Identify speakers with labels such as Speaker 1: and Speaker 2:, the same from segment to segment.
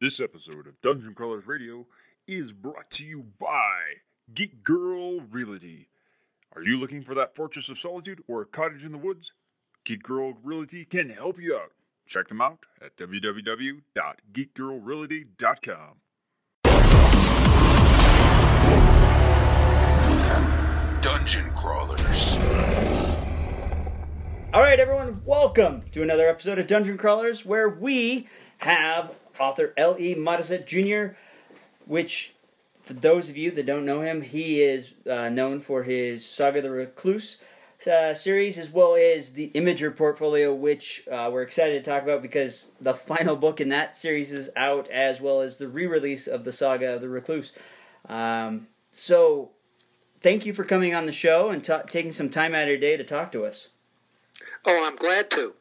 Speaker 1: This episode of Dungeon Crawlers Radio is brought to you by Geek Girl Realty. Are you looking for that fortress of solitude or a cottage in the woods? Geek Girl Realty can help you out. Check them out at www.geekgirlrealty.com.
Speaker 2: Dungeon Crawlers.
Speaker 3: All right, everyone, welcome to another episode of Dungeon Crawlers, where we have author L.E. Modesitt Jr., which, for those of you that don't know him, he is uh, known for his Saga of the Recluce uh, series, as well as the Imager portfolio, which uh, we're excited to talk about because the final book in that series is out, as well as the re release of the Saga of the Recluce. Um, so, thank you for coming on the show and ta taking some time out of your day to talk to us.
Speaker 4: Oh, I'm glad to.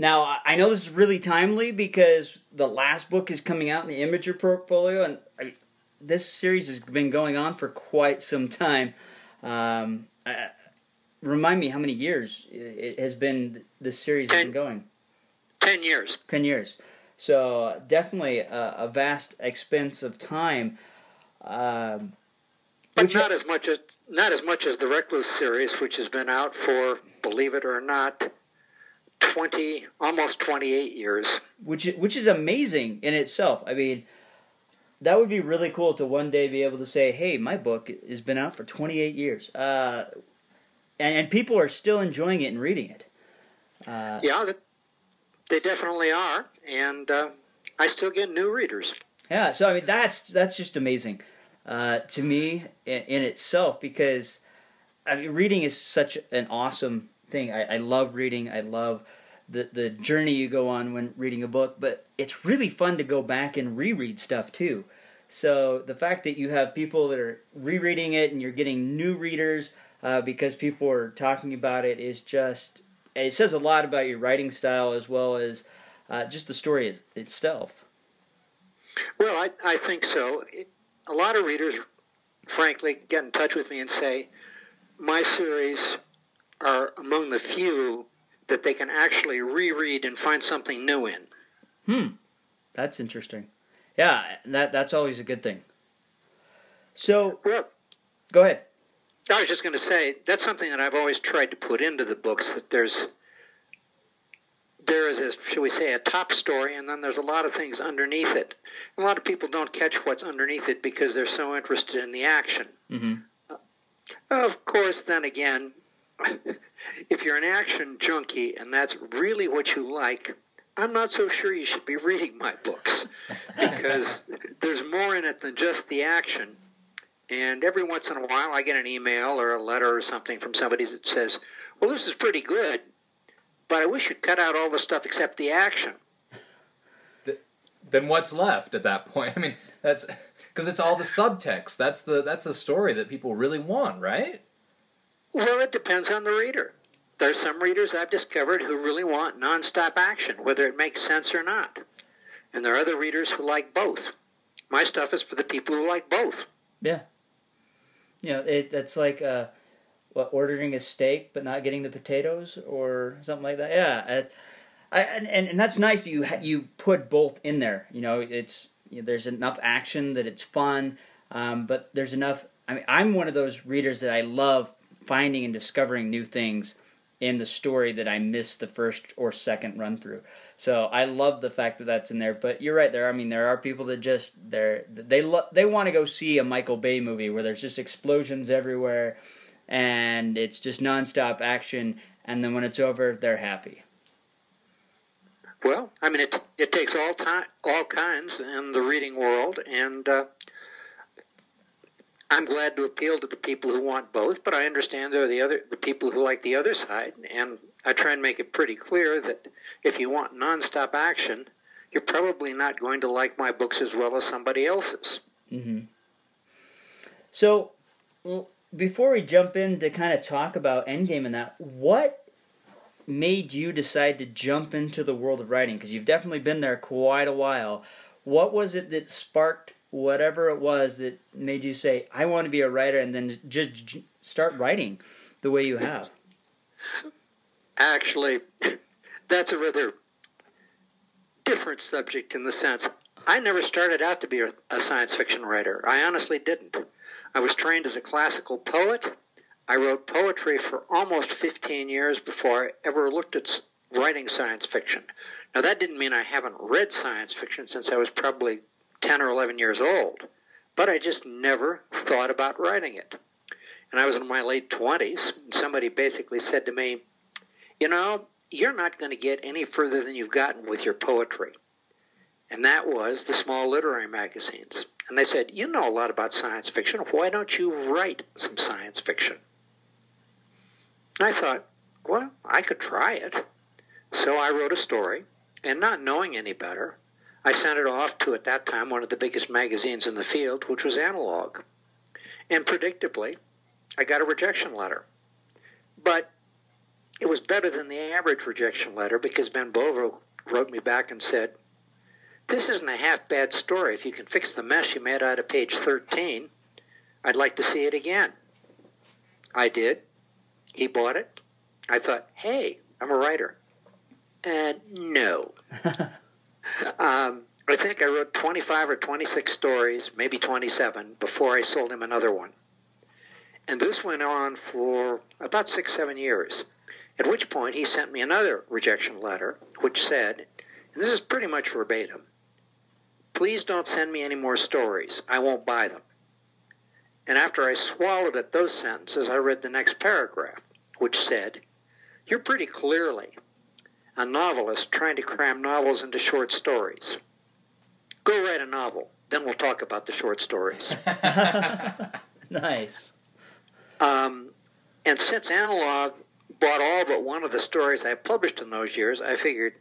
Speaker 3: Now, I- know this is really timely because the last book is coming out in the Imager portfolio, and I, this series has been going on for quite some time. Um, I, remind me how many years it has been this series has been going?
Speaker 4: Ten years.
Speaker 3: 10 years. So, definitely a, a vast expense of time. Um,
Speaker 4: But not as much as not as much as the Recluce series, which has been out for, believe it or not, twenty almost twenty eight years.
Speaker 3: which which is amazing in itself. I mean, that would be really cool to one day be able to say, "Hey, my book has been out for 28 years," uh, and, and people are still enjoying it and reading it. Uh,
Speaker 4: Yeah, they definitely are, and uh, I still get new readers.
Speaker 3: Yeah, so I mean that's that's just amazing uh, to me in, in itself because I mean reading is such an awesome thing. I, I love reading. I love the the journey you go on when reading a book, but it's really fun to go back and reread stuff too. So the fact that you have people that are rereading it and you're getting new readers uh, because people are talking about it is just it says a lot about your writing style as well as uh, just the story itself.
Speaker 4: Well, I, I think so. It, a lot of readers, frankly, get in touch with me and say, my series are among the few that they can actually reread and find something new in.
Speaker 3: Hmm, that's interesting. Yeah, that that's always a good thing. So
Speaker 4: Well,
Speaker 3: go ahead.
Speaker 4: I was just going to say that's something that I've always tried to put into the books that there's there is a shall we say a top story and then there's a lot of things underneath it. A lot of people don't catch what's underneath it because they're so interested in the action.
Speaker 3: hmm
Speaker 4: Of course, then again, if you're an action junkie and that's really what you like, I'm not so sure you should be reading my books because there's more in it than just the action. And every once in a while, I get an email or a letter or something from somebody that says, Well, this is pretty good, but I wish you'd cut out all the stuff except the action.
Speaker 5: then what's left at that point? I mean, that's because it's all the subtext. That's the that's the story that people really want, right?
Speaker 4: Well, it depends on the reader. There are some readers I've discovered who really want nonstop action, whether it makes sense or not. And there are other readers who like both. My stuff is for the people who like both.
Speaker 3: Yeah. You know, it that's like uh, what ordering a steak but not getting the potatoes or something like that. Yeah. I, and, and and that's nice that you you put both in there. You know, it's you know, there's enough action that it's fun, um, but there's enough. I mean, I'm one of those readers that I love finding and discovering new things in the story that I missed the first or second run through. So I love the fact that that's in there. But you're right there. I mean, there are people that just they're they lo- they want to go see a Michael Bay movie where there's just explosions everywhere, and it's just nonstop action. And then when it's over, they're happy.
Speaker 4: Well, I mean, it it takes all time, all kinds in the reading world, and uh, I'm glad to appeal to the people who want both. But I understand there are the other the people who like the other side, and I try and make it pretty clear that if you want nonstop action, you're probably not going to like my books as well as somebody else's.
Speaker 3: hmm So, well, before we jump in to kind of talk about Endgame and that, what made you decide to jump into the world of writing? Because you've definitely been there quite a while. What was it that sparked whatever it was that made you say, "I want to be a writer," and then just start writing the way you have?
Speaker 4: Actually, that's a rather different subject in the sense I never started out to be a, science fiction writer. I honestly didn't. I was trained as a classical poet. I wrote poetry for almost 15 years before I ever looked at writing science fiction. Now, that didn't mean I haven't read science fiction since I was probably 10 or 11 years old, but I just never thought about writing it. And I was in my late 20s, and somebody basically said to me, You know, you're not going to get any further than you've gotten with your poetry. And that was the small literary magazines. And they said, You know a lot about science fiction. Why don't you write some science fiction? And I thought, Well, I could try it. So I wrote a story, and not knowing any better, I sent it off to, at that time, one of the biggest magazines in the field, which was Analog. And predictably, I got a rejection letter. But it was better than the average rejection letter because Ben Bova wrote me back and said, This isn't a half bad story. If you can fix the mess you made out of page 13, I'd like to see it again. I did. He bought it. I thought, hey, I'm a writer. And no. um, I think I wrote 25 or 26 stories, maybe 27, before I sold him another one. And this went on for about six, seven years. At which point he sent me another rejection letter, which said, and this is pretty much verbatim Please don't send me any more stories. I won't buy them. And after I swallowed at those sentences, I read the next paragraph, which said, You're pretty clearly a novelist trying to cram novels into short stories. Go write a novel, then we'll talk about the short stories.
Speaker 3: nice.
Speaker 4: Um, and since Analog bought all but one of the stories I published in those years, I figured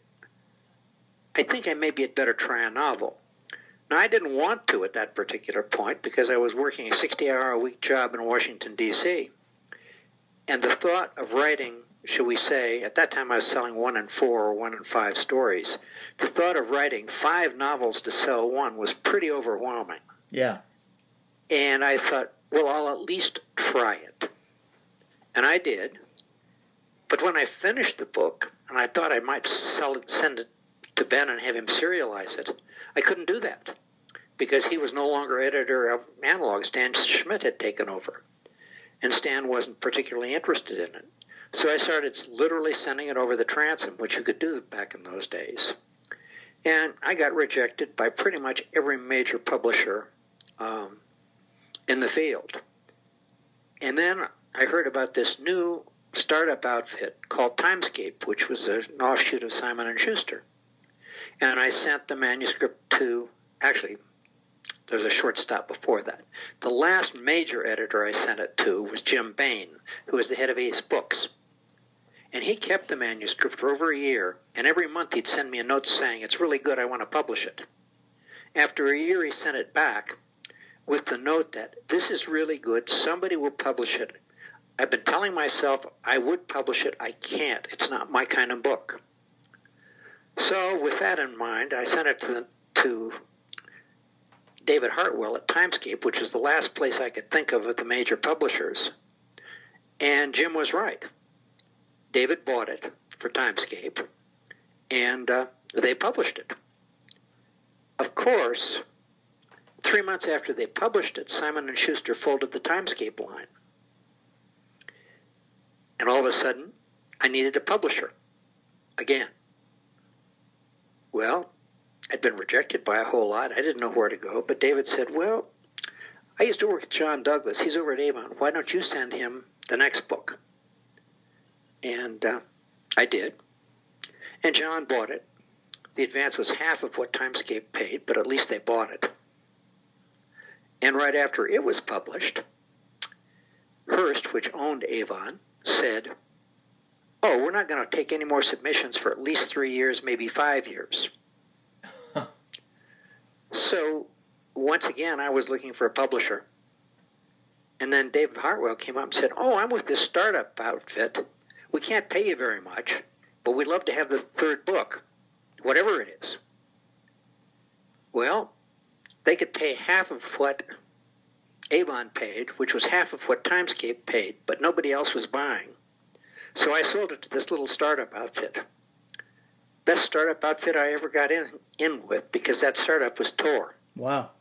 Speaker 4: I think I maybe had better try a novel. Now, I didn't want to at that particular point because I was working a 60 hour a week job in Washington, D.C. And the thought of writing, shall we say, at that time I was selling one in four or one in five stories. The thought of writing five novels to sell one was pretty overwhelming.
Speaker 3: Yeah.
Speaker 4: And I thought, well, I'll at least try it. And I did. But when I finished the book, and I thought I might sell it, send it to Ben and have him serialize it, I couldn't do that because he was no longer editor of Analog. Stan Schmidt had taken over, and Stan wasn't particularly interested in it. So I started literally sending it over the transom, which you could do back in those days. And I got rejected by pretty much every major publisher um, in the field. And then I heard about this new startup outfit called Timescape, which was an offshoot of Simon and Schuster. And I sent the manuscript to actually there's a short stop before that. The last major editor I sent it to was Jim Baen, who was the head of Ace Books. And he kept the manuscript for over a year, and every month he'd send me a note saying, It's really good, I want to publish it. After a year, he sent it back with the note that this is really good, somebody will publish it. I've been telling myself I would publish it, I can't. It's not my kind of book. So, with that in mind, I sent it to, the, to David Hartwell at Timescape, which is the last place I could think of of the major publishers. And Jim was right. David bought it for Timescape, and uh, they published it. Of course, three months after they published it, Simon and Schuster folded the Timescape line, and all of a sudden, I needed a publisher again. Well, I'd been rejected by a whole lot. I didn't know where to go, but David said, "Well, I used to work with John Douglas. He's over at Avon. Why don't you send him the next book?" And uh, I did. And John bought it. The advance was half of what Timescape paid, but at least they bought it. And right after it was published, Hearst, which owned Avon, said, Oh, we're not going to take any more submissions for at least three years, maybe five years. so, once again, I was looking for a publisher. And then David Hartwell came up and said, Oh, I'm with this startup outfit. We can't pay you very much, but we'd love to have the third book, whatever it is. Well, they could pay half of what Avon paid, which was half of what Timescape paid, but nobody else was buying. So I sold it to this little startup outfit. best startup outfit I ever got in in with because that startup was Tor,
Speaker 3: Wow.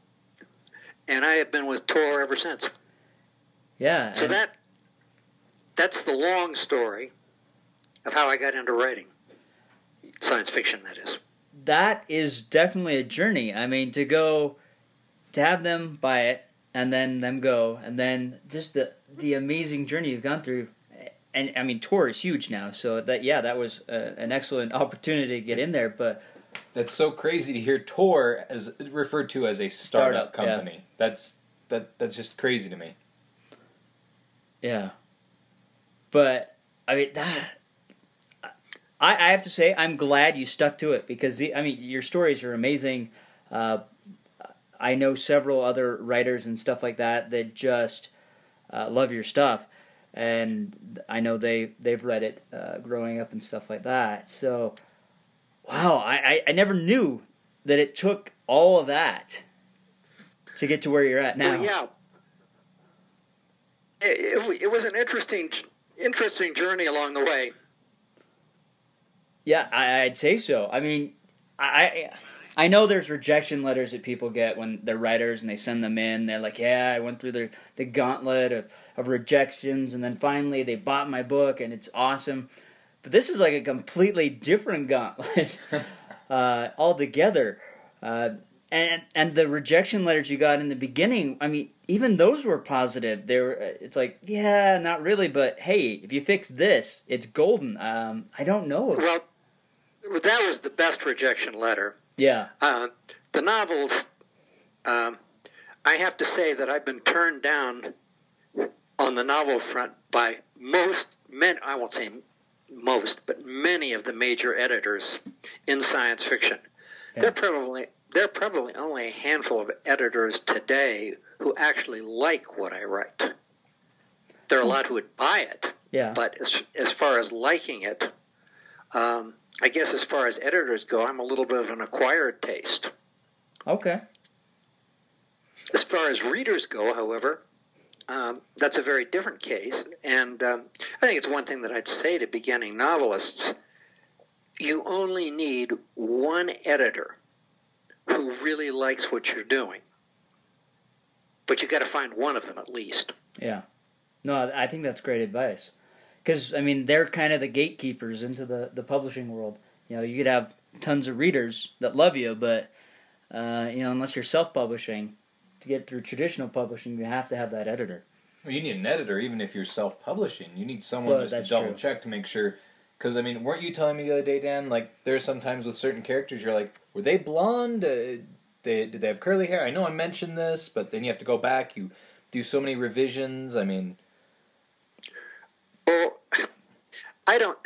Speaker 4: and I have been with Tor ever since.
Speaker 3: Yeah.
Speaker 4: So that that's the long story of how I got into writing science fiction. That is.
Speaker 3: that is definitely a journey. I mean, to go to have them buy it and then them go and then just the the amazing journey you've gone through. And I mean, Tor is huge now, so that yeah, that was uh an excellent opportunity to get in there. But
Speaker 5: That's so crazy to hear Tor as referred to as a startup,
Speaker 3: Startup, yeah.
Speaker 5: company. That's that that's just crazy to me.
Speaker 3: yeah, but I mean that. I, I have to say, I'm glad you stuck to it because the, I mean, your stories are amazing. Uh, I know several other writers and stuff like that that just uh, love your stuff, and I know they they've read it uh, growing up and stuff like that. So, wow, I, I, never knew that it took all of that to get to where you're at now.
Speaker 4: Well, yeah. It, it, it was an interesting interesting journey along the way.
Speaker 3: Yeah, I, I'd say so. I mean, I I know there's rejection letters that people get when they're writers and they send them in. They're like, "Yeah, I went through the the gauntlet of, of rejections, and then finally they bought my book, and it's awesome." But this is like a completely different gauntlet uh, altogether. Uh, and and the rejection letters you got in the beginning, I mean, even those were positive. They were. It's like, yeah, not really, but hey, if you fix this, it's golden. Um, I don't know.
Speaker 4: Well, that was the best rejection letter.
Speaker 3: Yeah.
Speaker 4: Uh, the novels, um, I have to say that I've been turned down on the novel front by most men. I won't say most, but many of the major editors in science fiction.
Speaker 3: Yeah.
Speaker 4: They're probably there are probably only a handful of editors today who actually like what I write. There are a lot who would buy it,
Speaker 3: Yeah.
Speaker 4: but as as far as liking it, um, I guess as far as editors go, I'm a little bit of an acquired taste.
Speaker 3: Okay.
Speaker 4: As far as readers go, however, um, that's a very different case. And um, I think it's one thing that I'd say to beginning novelists you only need one editor who really likes what you're doing. But you got to find one of them at least.
Speaker 3: Yeah. No, I think that's great advice. Because, I mean, they're kind of the gatekeepers into the, the publishing world. You know, you could have tons of readers that love you, but, uh, you know, unless you're self publishing, to get through traditional publishing, you have to have that editor.
Speaker 5: Well, you need an editor, even if you're self-publishing. You need someone
Speaker 3: Well,
Speaker 5: just to double
Speaker 3: true.
Speaker 5: check to make sure. Because I mean, weren't you telling me the other day, Dan? Like, there are some times with certain characters, you're like, were they blonde? Uh, they did they have curly hair? I know I mentioned this, but then you have to go back. You do so many revisions. I mean,
Speaker 4: Well, I don't.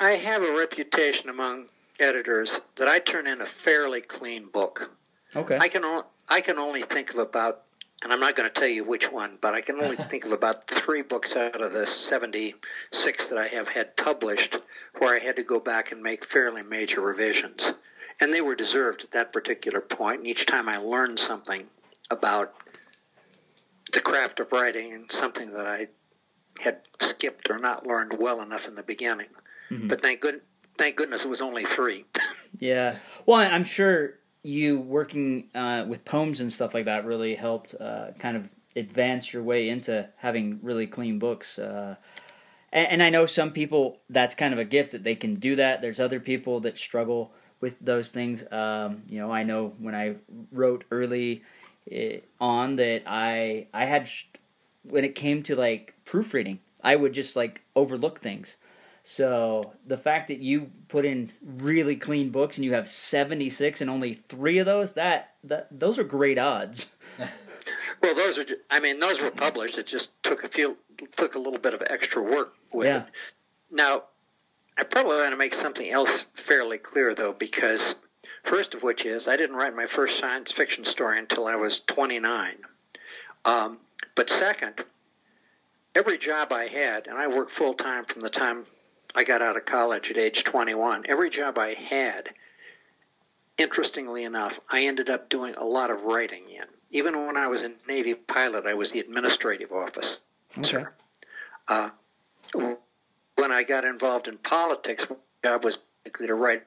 Speaker 4: I have a reputation among editors that I turn in a fairly clean book.
Speaker 3: Okay.
Speaker 4: I can o- I can only think of about, and I'm not going to tell you which one, but I can only think of about three books out of the 76 that I have had published where I had to go back and make fairly major revisions, and they were deserved at that particular point. And each time I learned something about the craft of writing and something that I had skipped or not learned well enough in the beginning. Mm-hmm. But thank good, thank goodness it was only three.
Speaker 3: Yeah. Well, I'm sure you working uh, with poems and stuff like that really helped uh, kind of advance your way into having really clean books. Uh, and, and I know some people that's kind of a gift that they can do that. There's other people that struggle with those things. Um, you know, I know when I wrote early eh, on that I I had when it came to like proofreading, I would just like overlook things. So the fact that you put in really clean books and you have 76 and only 3 of those that that those are great odds.
Speaker 4: Well, those are. I mean, those were published. It just took a few, took a little bit of extra work with
Speaker 3: Yeah.
Speaker 4: it. Now, I probably want to make something else fairly clear, though, because first of which is I didn't write my first science fiction story until I was 29. Um, but second, every job I had, and I worked full time from the time I got out of college at age 21. Every job I had, interestingly enough, I ended up doing a lot of writing in. Even when I was a Navy pilot, I was the administrative office.
Speaker 3: Okay.
Speaker 4: Uh, when I got involved in politics, my job was likely to write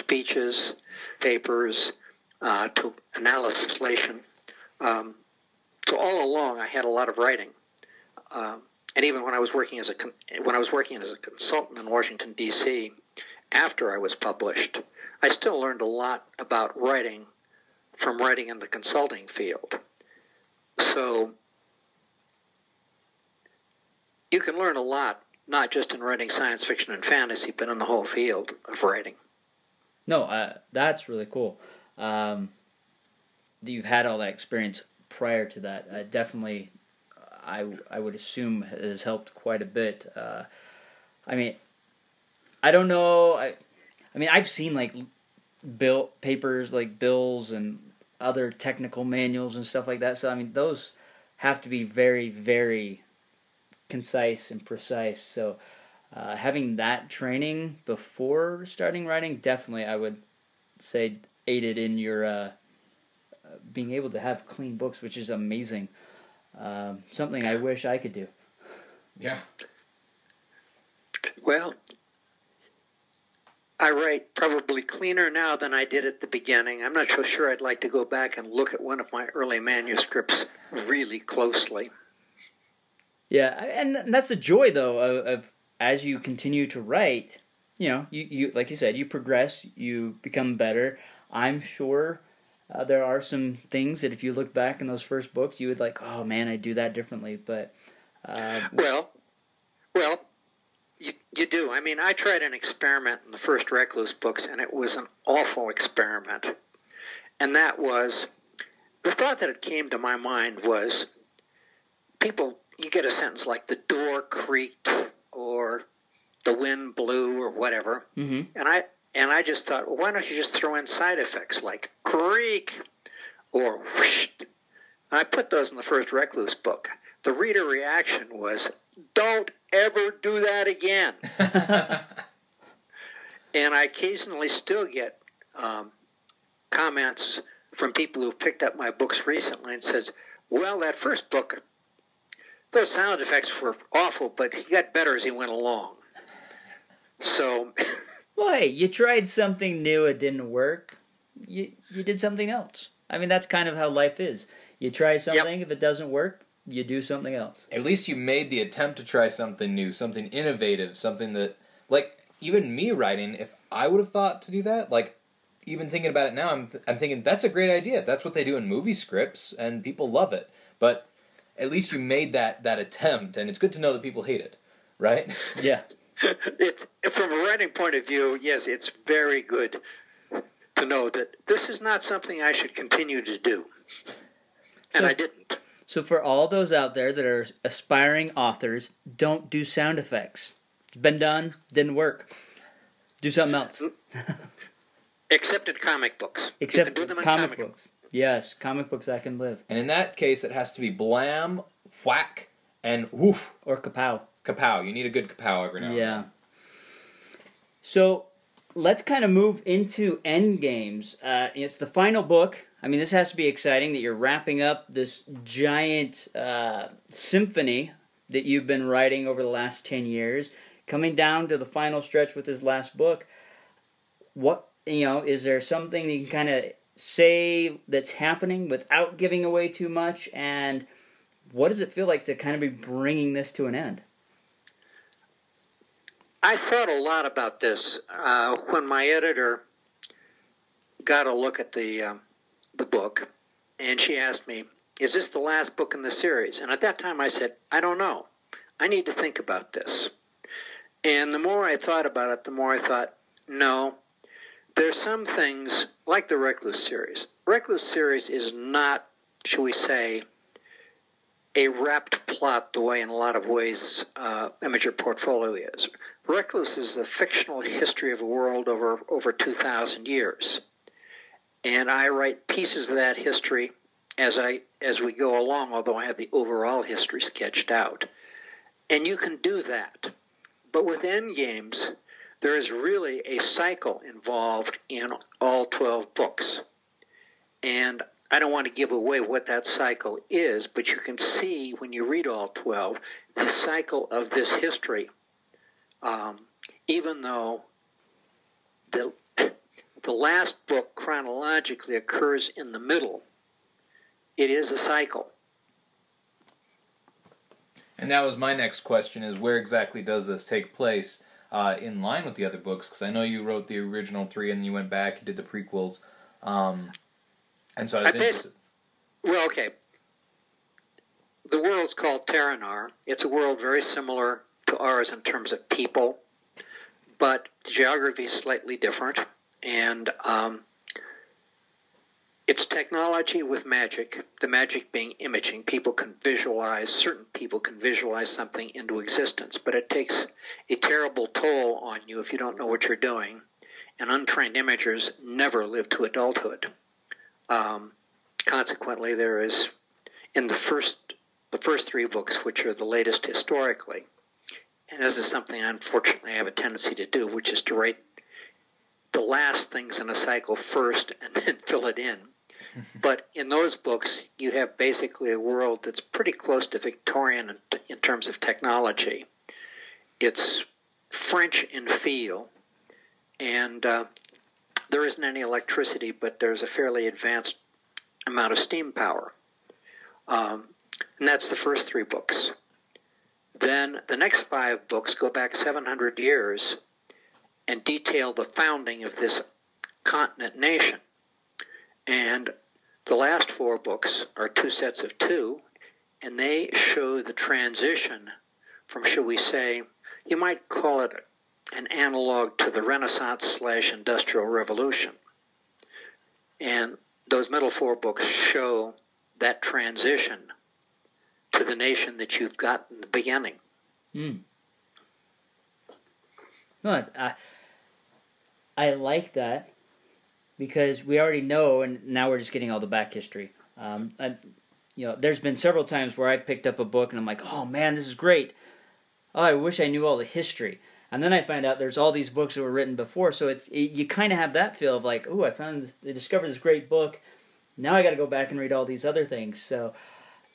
Speaker 4: speeches, papers, uh, to analysis. Um, so all along, I had a lot of writing, um, and even when I was working as a when I was working as a consultant in Washington D.C. after I was published, I still learned a lot about writing from writing in the consulting field. So you can learn a lot, not just in writing science fiction and fantasy, but in the whole field of writing.
Speaker 3: No, uh, that's really cool. Um, you've had all that experience prior to that. Uh, definitely, I I would assume has helped quite a bit. Uh, I mean, I don't know. I I mean, I've seen like bill papers like bills and other technical manuals and stuff like that. So I mean, those have to be very very concise and precise. So uh, having that training before starting writing, definitely, I would say aided in your uh, being able to have clean books, which is amazing. Um, something I wish I could do.
Speaker 5: Yeah.
Speaker 4: Well, I write probably cleaner now than I did at the beginning. I'm not so sure I'd like to go back and look at one of my early manuscripts really closely.
Speaker 3: Yeah, and that's the joy though of, of as you continue to write, you know, you, you like you said, you progress, you become better. I'm sure uh, there are some things that if you look back in those first books, you would like, oh man, I'd do that differently. But uh,
Speaker 4: well, well, you, you do. I mean, I tried an experiment in the first Recluce books, and it was an awful experiment. And that was the thought that it came to my mind was people. You get a sentence like the door creaked or the wind blew or whatever,
Speaker 3: mm-hmm.
Speaker 4: and I and I just thought, well, why don't you just throw in side effects like creak or whoosh? I put those in the first Recluce book. The reader reaction was, don't ever do that again. and I occasionally still get um, comments from people who've picked up my books recently and says, well, that first book, those sound effects were awful, but he got better as he went along. So
Speaker 3: Well, hey, you tried something new, it didn't work. You you did something else. I mean, that's kind of how life is. You try something, yep. if it doesn't work, you do something else.
Speaker 5: At least you made the attempt to try something new, something innovative, something that like even me writing, if I would have thought to do that, like even thinking about it now, I'm I'm thinking that's a great idea. That's what they do in movie scripts and people love it. But at least you made that that attempt and it's good to know that people hate it, right?
Speaker 3: Yeah.
Speaker 4: it's from a writing point of view, yes, it's very good to know that this is not something I should continue to do, and so, I didn't.
Speaker 3: So, for all those out there that are aspiring authors, don't do sound effects. It's been done, didn't work. Do something else. Mm.
Speaker 4: Except in comic books.
Speaker 3: Except do them in comic, comic books. Yes, comic books that can live.
Speaker 5: And in that case, it has to be blam, whack, and woof.
Speaker 3: Or kapow
Speaker 5: kapow. You need a good kapow every now and
Speaker 3: yeah.
Speaker 5: then.
Speaker 3: So let's kind of move into Endgames. Uh, it's the final book. I mean, this has to be exciting that you're wrapping up this giant uh, symphony that you've been writing over the last 10 years, coming down to the final stretch with this last book. What, you know, is there something that you can kind of say that's happening without giving away too much? And what does it feel like to kind of be bringing this to an end?
Speaker 4: I thought a lot about this uh, when my editor got a look at the um, the book, and she asked me, "Is this the last book in the series?" And at that time, I said, "I don't know. I need to think about this." And the more I thought about it, the more I thought, "No, there's some things like the Recluce series. Recluce series is not, shall we say, a wrapped plot the way in a lot of ways uh, Imager Portfolio is. Recluce is the fictional history of a world over over 2,000 years, and I write pieces of that history as I as we go along. Although I have the overall history sketched out, and you can do that. But with Endgames, there is really a cycle involved in all 12 books, and I don't want to give away what that cycle is, but you can see when you read all 12 the cycle of this history um, even though the the last book chronologically occurs in the middle, it is a cycle.
Speaker 5: And that was my next question: is where exactly does this take place uh, in line with the other books? Because I know you wrote the original three, and then you went back, you did the prequels, um, and so I was
Speaker 4: I
Speaker 5: interested.
Speaker 4: Well, okay. The world's called Terahnar. It's a world very similar to ours in terms of people, but the geography is slightly different, and um, it's technology with magic. The magic being imaging. People can visualize. Certain people can visualize something into existence, but it takes a terrible toll on you if you don't know what you're doing. And untrained imagers never live to adulthood. Um, consequently, there is in the first the first three books, which are the latest historically, and this is something I unfortunately I have a tendency to do, which is to write the last things in a cycle first and then fill it in. but in those books, you have basically a world that's pretty close to Victorian in, in terms of technology. It's French in feel, and uh, there isn't any electricity, but there's a fairly advanced amount of steam power. Um, and that's the first three books. Then the next five books go back 700 years and detail the founding of this continent nation. And the last four books are two sets of two, and they show the transition from, shall we say, you might call it an analog to the Renaissance slash Industrial Revolution. And those middle four books show that transition to the nation that you've got in the beginning.
Speaker 3: Hmm. No, I, I like that because we already know, and now we're just getting all the back history. Um, I, you know, there's been several times where I picked up a book and I'm like, oh man, this is great. Oh, I wish I knew all the history. And then I find out there's all these books that were written before, so it's it, you kind of have that feel of like, oh, I found, this, I discovered this great book. Now I got to go back and read all these other things. So,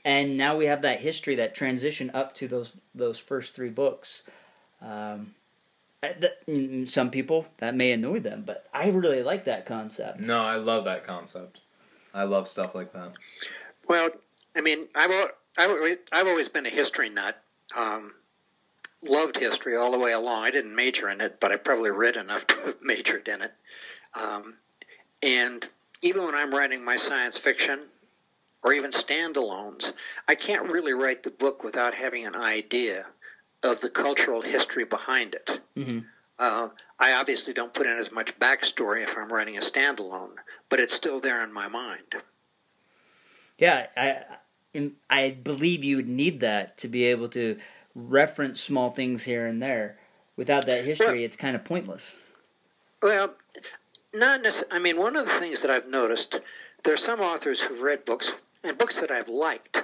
Speaker 3: and now we have that history, that transition up to those those first three books. Um, I- that- mm, some people that may annoy them, but I really like that concept.
Speaker 5: No, I love that concept. I love stuff like that.
Speaker 4: Well, I mean, I've I've always, I've always been a history nut. Um, loved history all the way along. I didn't major in it, but I probably read enough to have majored in it. Um, and even when I'm writing my science fiction or even standalones, I can't really write the book without having an idea of the cultural history behind it.
Speaker 3: hmm
Speaker 4: Uh, I obviously don't put in as much backstory if I'm writing a standalone, but it's still there in my mind.
Speaker 3: Yeah, I I- I believe you would need that to be able to reference small things here and there. Without that history,
Speaker 4: Well-
Speaker 3: it's kind of pointless.
Speaker 4: Well, not necessarily. I mean, one of the things that I've noticed, there are some authors who've read books and books that I've liked,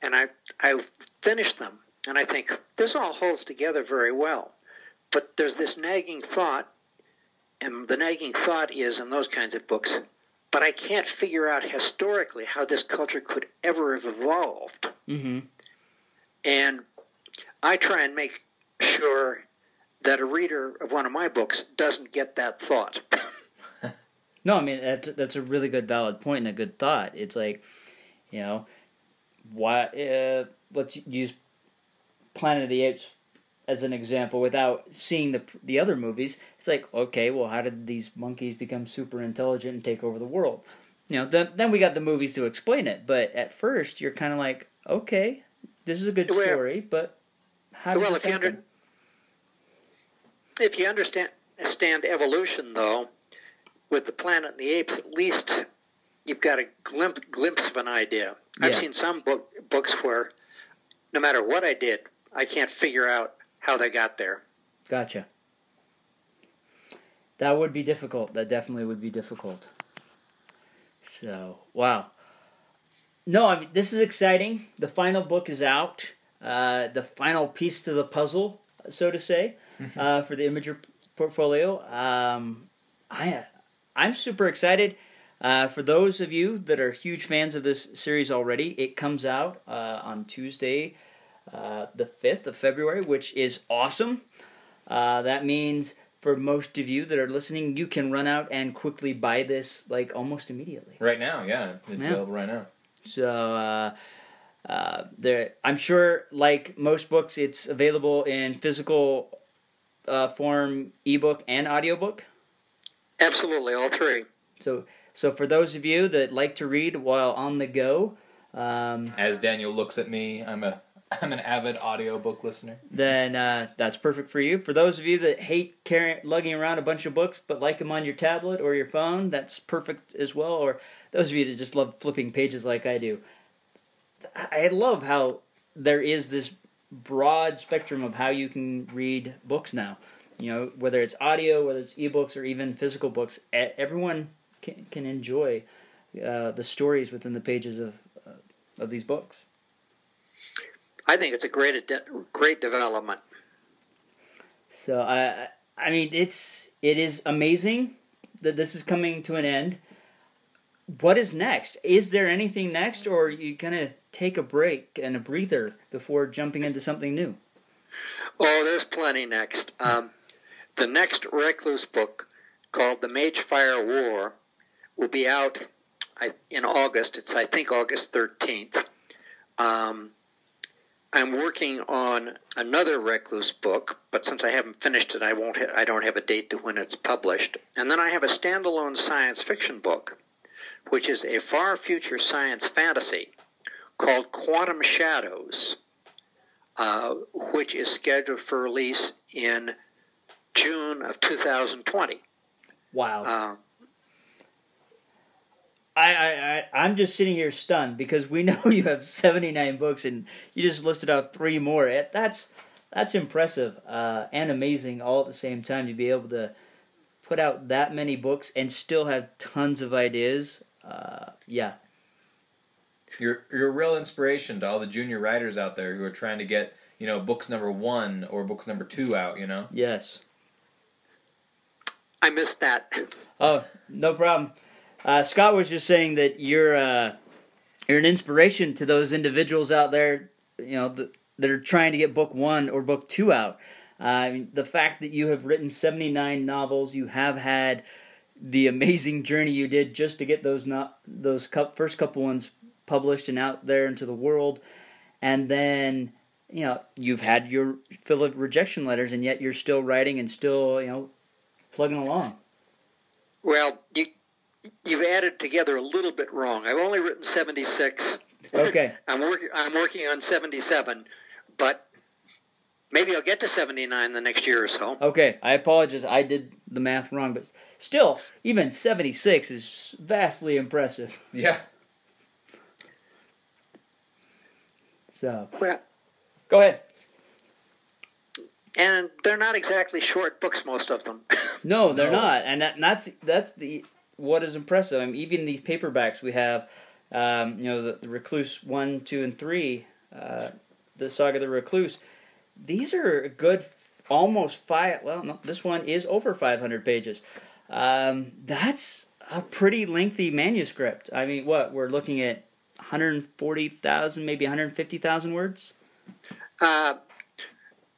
Speaker 4: and I I've finished them, and I think this all holds together very well. But there's this nagging thought, and the nagging thought is in those kinds of books. But I can't figure out historically how this culture could ever have evolved.
Speaker 3: hmm
Speaker 4: And I try and make sure that a reader of one of my books doesn't get that thought.
Speaker 3: No, I mean that's that's a really good, valid point and a good thought. It's like, you know, why? Uh, let's use Planet of the Apes as an example without seeing the the other movies. It's like, okay, well, how did these monkeys become super intelligent and take over the world? You know, then then we got the movies to explain it. But at first, you're kind of like, okay, this is a good
Speaker 4: Well-
Speaker 3: story, but how did
Speaker 4: well,
Speaker 3: this
Speaker 4: if you, under,
Speaker 3: happen?
Speaker 4: if you understand understand evolution, though, with the Planet and the Apes, at least you've got a glimpse glimpse of an idea. I've seen some book, books where no matter what I did, I can't figure out how they got there.
Speaker 3: Gotcha. That would be difficult. That definitely would be difficult. So, wow. No, I mean this is exciting. The final book is out. Uh, the final piece to the puzzle, so to say, uh, for the Imager portfolio. Um, I, I'm super excited. Uh, for those of you that are huge fans of this series already, it comes out uh, on Tuesday, uh, the 5th of February, which is awesome. Uh, that means for most of you that are listening, you can run out and quickly buy this like almost immediately.
Speaker 5: Right now, yeah, it's
Speaker 3: Yeah.
Speaker 5: available right now.
Speaker 3: So uh, uh, there, I'm sure, like most books, it's available in physical uh, form, ebook, and audiobook.
Speaker 4: Absolutely, all three.
Speaker 3: So, so for those of you that like to read while on the go, um,
Speaker 5: As Daniel looks at me, I'm a I'm an avid audiobook listener.
Speaker 3: then uh, that's perfect for you. For those of you that hate carrying lugging around a bunch of books but like them on your tablet or your phone, that's perfect as well. Or those of you that just love flipping pages like I do, I love how there is this broad spectrum of how you can read books now. You know, whether it's audio, whether it's ebooks, or even physical books, everyone can, can enjoy uh, the stories within the pages of uh, of these books.
Speaker 4: I think it's a great great development.
Speaker 3: So I, I- mean, it's it is amazing that this is coming to an end. What is next? Is there anything next, or are you gonna take a break and a breather before jumping into something new?
Speaker 4: Oh, there's plenty next. Um, the next Recluce book, called The Magefire War, will be out I, in August. It's I think August 13th. Um, I'm working on another Recluce book, but since I haven't finished it, I won't. Ha- I don't have a date to when it's published. And then I have a standalone science fiction book, which is a far future science fantasy called Quantum Shadows uh, which is scheduled for release in June of 2020.
Speaker 3: Wow.
Speaker 4: Uh,
Speaker 3: I, I, I, I'm just sitting here stunned because we know you have 79 books and you just listed out three more. It- That's that's impressive uh, and amazing all at the same time to be able to put out that many books and still have tons of ideas. Uh, yeah,
Speaker 5: You're you're a real inspiration to all the junior writers out there who are trying to get you know books number one or books number two out. You know.
Speaker 3: yes.
Speaker 4: I missed that.
Speaker 3: Oh, no problem. Uh, Scott was just saying that you're uh, you're an inspiration to those individuals out there, you know, that, that are trying to get book one or book two out. Uh, the fact that you have written 79 novels, you have had the amazing journey you did just to get those not those cou- first couple ones published and out there into the world, and then you know you've had your fill of rejection letters, and yet you're still writing and still you know plugging along.
Speaker 4: Well, you you've added together a little bit wrong. I've only written 76.
Speaker 3: Okay.
Speaker 4: I'm working. I'm working on 77, but maybe I'll get to 79 the next year or so.
Speaker 3: Okay, I apologize. I did the math wrong, but still, even 76 is vastly impressive.
Speaker 5: Yeah.
Speaker 3: So,
Speaker 4: Well,
Speaker 3: go ahead.
Speaker 4: and they're not exactly short books, most of them.
Speaker 3: No, they're
Speaker 5: No.
Speaker 3: not, and that, that's that's the what is impressive. I mean, even these paperbacks we have, um, you know, the, the Recluce one, two, and three, uh, the Saga of the Recluce. These are a good, almost five. Well, no, this one is over 500 pages. Um, that's a pretty lengthy manuscript. I mean, what we're looking at 140,000, maybe 150,000 words.
Speaker 4: Uh,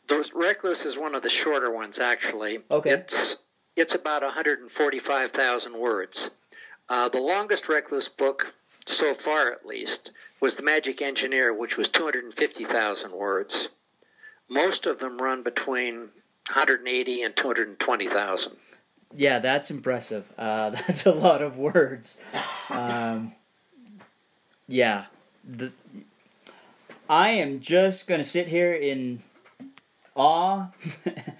Speaker 4: the Recluce is one of the shorter ones, actually.
Speaker 3: Okay.
Speaker 4: It's it's about 145,000 words. Uh, the longest Recluce book, so far at least, was The Magic Engineer, which was 250,000 words. Most of them run between 180 and 220,000.
Speaker 3: Yeah, that's impressive. Uh, that's a lot of words. Um, yeah, the, I am just gonna sit here in awe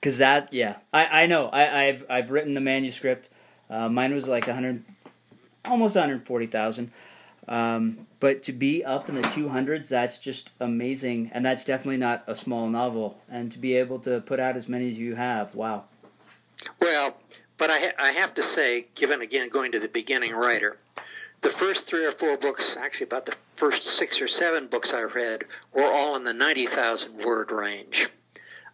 Speaker 3: because that. Yeah, I, I know. I, I've I've written the manuscript. Uh, mine was like hundred, almost one hundred forty thousand. Um, but to be up in the 200s, that's just amazing. And that's definitely not a small novel. And to be able to put out as many as you have, wow.
Speaker 4: Well, but I, ha- I have to say, given again going to the beginning writer, the first three or four books, actually about the first six or seven books I read, were all in the 90,000 word range.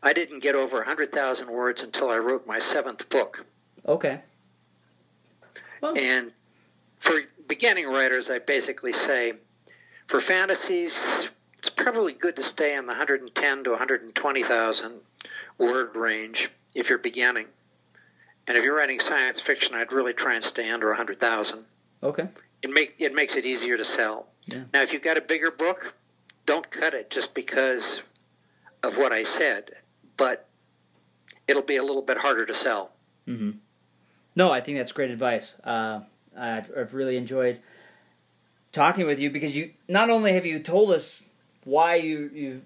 Speaker 4: I didn't get over 100,000 words until I wrote my seventh book.
Speaker 3: Okay. Well,
Speaker 4: And for beginning writers, I basically say, for fantasies, it's probably good to stay in the 110 to 120,000 word range if you're beginning. And if you're writing science fiction, I'd really try and stay under 100,000.
Speaker 3: Okay.
Speaker 4: It make it makes it easier to sell.
Speaker 3: Yeah.
Speaker 4: Now, if you've got a bigger book, don't cut it just because of what I said, but it'll be a little bit harder to sell.
Speaker 3: Mm-hmm. No, I think that's great advice. Uh, I've, I've really enjoyed talking with you because you not only have you told us why you you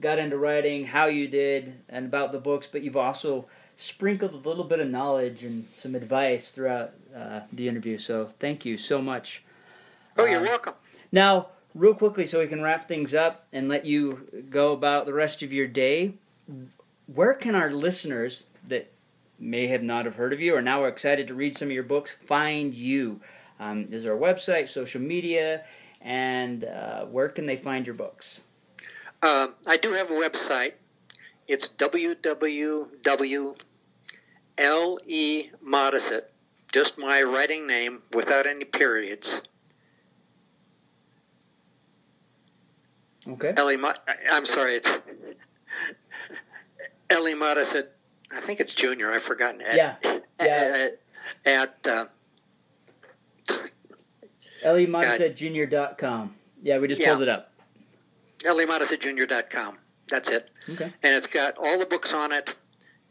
Speaker 3: got into writing, how you did, and about the books, but you've also sprinkled a little bit of knowledge and some advice throughout uh, the interview. So thank you so much.
Speaker 4: Oh, you're
Speaker 3: Um,
Speaker 4: welcome.
Speaker 3: Now, real quickly, so we can wrap things up and let you go about the rest of your day. Where can our listeners that may have not have heard of you or now are excited to read some of your books find you? Um, is there a website, social media, and uh, where can they find your books?
Speaker 4: Uh, I do have a website. It's www.lemodesitt, just my writing name without any periods.
Speaker 3: Okay.
Speaker 4: Ellie, I'm sorry, it's L.E. Modesitt. I think it's Junior. I've forgotten. At,
Speaker 3: Yeah, yeah.
Speaker 4: At, at uh,
Speaker 3: LEModesittJr.com. Yeah, we just
Speaker 4: Yeah.
Speaker 3: pulled it up.
Speaker 4: LEModesittJr.com. That's it.
Speaker 3: Okay.
Speaker 4: and it's got all the books on it.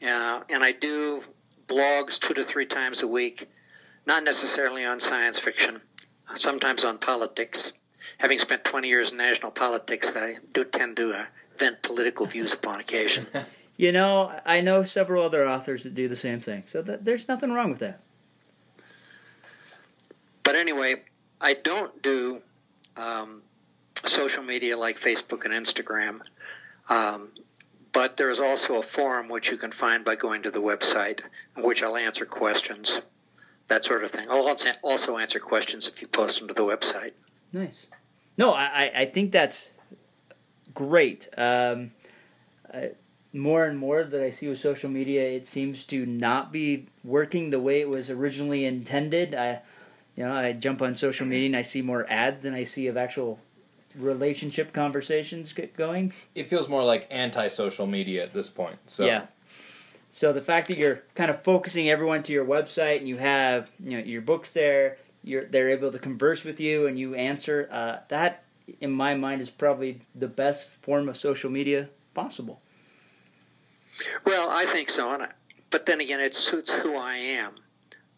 Speaker 4: Uh, and I do blogs two to three times a week, not necessarily on science fiction, sometimes on politics. Having spent 20 years in national politics, I do tend to uh, vent political views upon occasion.
Speaker 3: You know, I know several other authors that do the same thing, so that, there's nothing wrong with that.
Speaker 4: But anyway, I don't do um, social media like Facebook and Instagram. Um, but there is also a forum which you can find by going to the website, which I'll answer questions, that sort of thing. I'll also- answer questions if you post them to the website.
Speaker 3: Nice. No, I, I- I think that's great. Um, I, more and more that I see with social media, it seems to not be working the way it was originally intended. I, you know, I jump on social media and I see more ads than I see of actual relationship conversations get going.
Speaker 5: It feels more like anti-social media at this point. So
Speaker 3: Yeah. So the fact that you're kind of focusing everyone to your website and you have you know your books there, you're they're able to converse with you and you answer. Uh, that in my mind is probably the best form of social media possible.
Speaker 4: Well, I think so, and I, but then again, it suits who I am.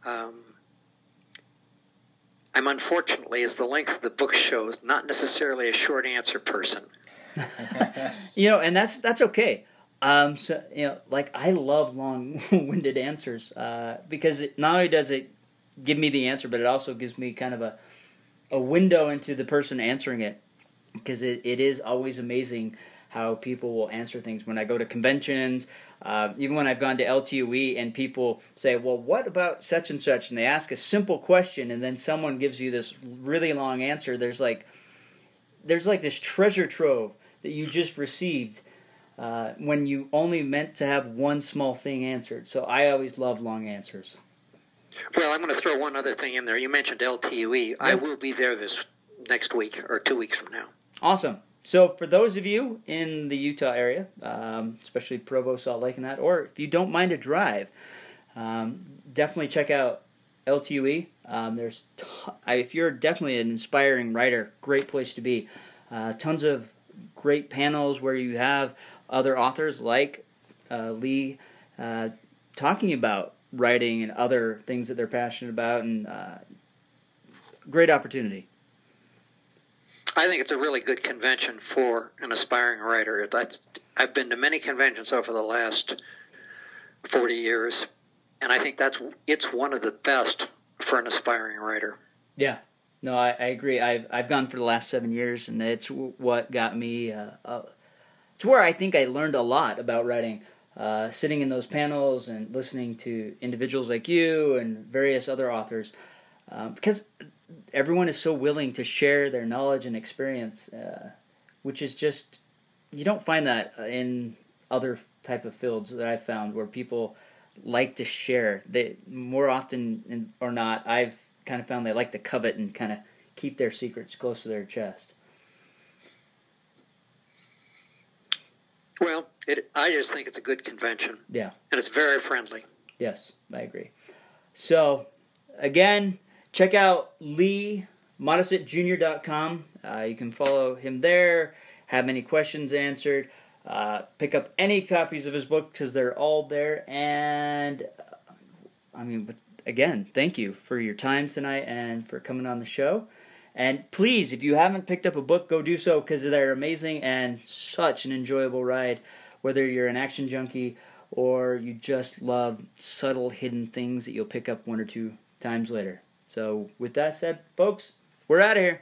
Speaker 4: Um, I'm unfortunately, as the length of the book shows, not necessarily a short answer person.
Speaker 3: You know, and that's that's okay. Um, so you know, like I love long-winded answers uh, because it not only does it give me the answer, but it also gives me kind of a a window into the person answering it because it, it is always amazing how people will answer things when I go to conventions, uh, even when I've gone to LTUE and people say, "Well, what about such and such?" and they ask a simple question, and then someone gives you this really long answer. There's like there's like this treasure trove that you just received uh, when you only meant to have one small thing answered. So I always love long answers.
Speaker 4: Well, I'm going to throw one other thing in there. You mentioned LTUE. I will be there this next week or two weeks from now.
Speaker 3: Awesome. So for those of you in the Utah area, um, especially Provo, Salt Lake, and that, or if you don't mind a drive, um, definitely check out LTUE. Um, there's if you're definitely an inspiring writer, great place to be. Uh, tons of great panels where you have other authors like uh, Lee uh, talking about writing and other things that they're passionate about, and uh, great opportunity.
Speaker 4: I think it's a really good convention for an aspiring writer. That's, I've been to many conventions over the last 40 years, and I think that's it's one of the best for an aspiring writer.
Speaker 3: Yeah, no, I, I agree. I've I've gone for the last seven years, and it's what got me. Uh, uh, it's where I think I learned a lot about writing. Uh, sitting in those panels and listening to individuals like you and various other authors, um, because everyone is so willing to share their knowledge and experience, uh, which is just you don't find that in other type of fields that I've found where people like to share. They more often or not, I've kind of found they like to covet and kind of keep their secrets close to their chest.
Speaker 4: Well, it, I just think it's a good convention,
Speaker 3: Yeah.
Speaker 4: and it's very friendly.
Speaker 3: Yes, I agree. So, again, check out Lee. Uh, you can follow him there, have any questions answered, uh, pick up any copies of his book because they're all there. And, uh, I mean, again, thank you for your time tonight and for coming on the show. And please, if you haven't picked up a book, go do so because they're amazing and such an enjoyable ride. Whether you're an action junkie or you just love subtle hidden things that you'll pick up one or two times later. So, with that said, folks, we're out of here.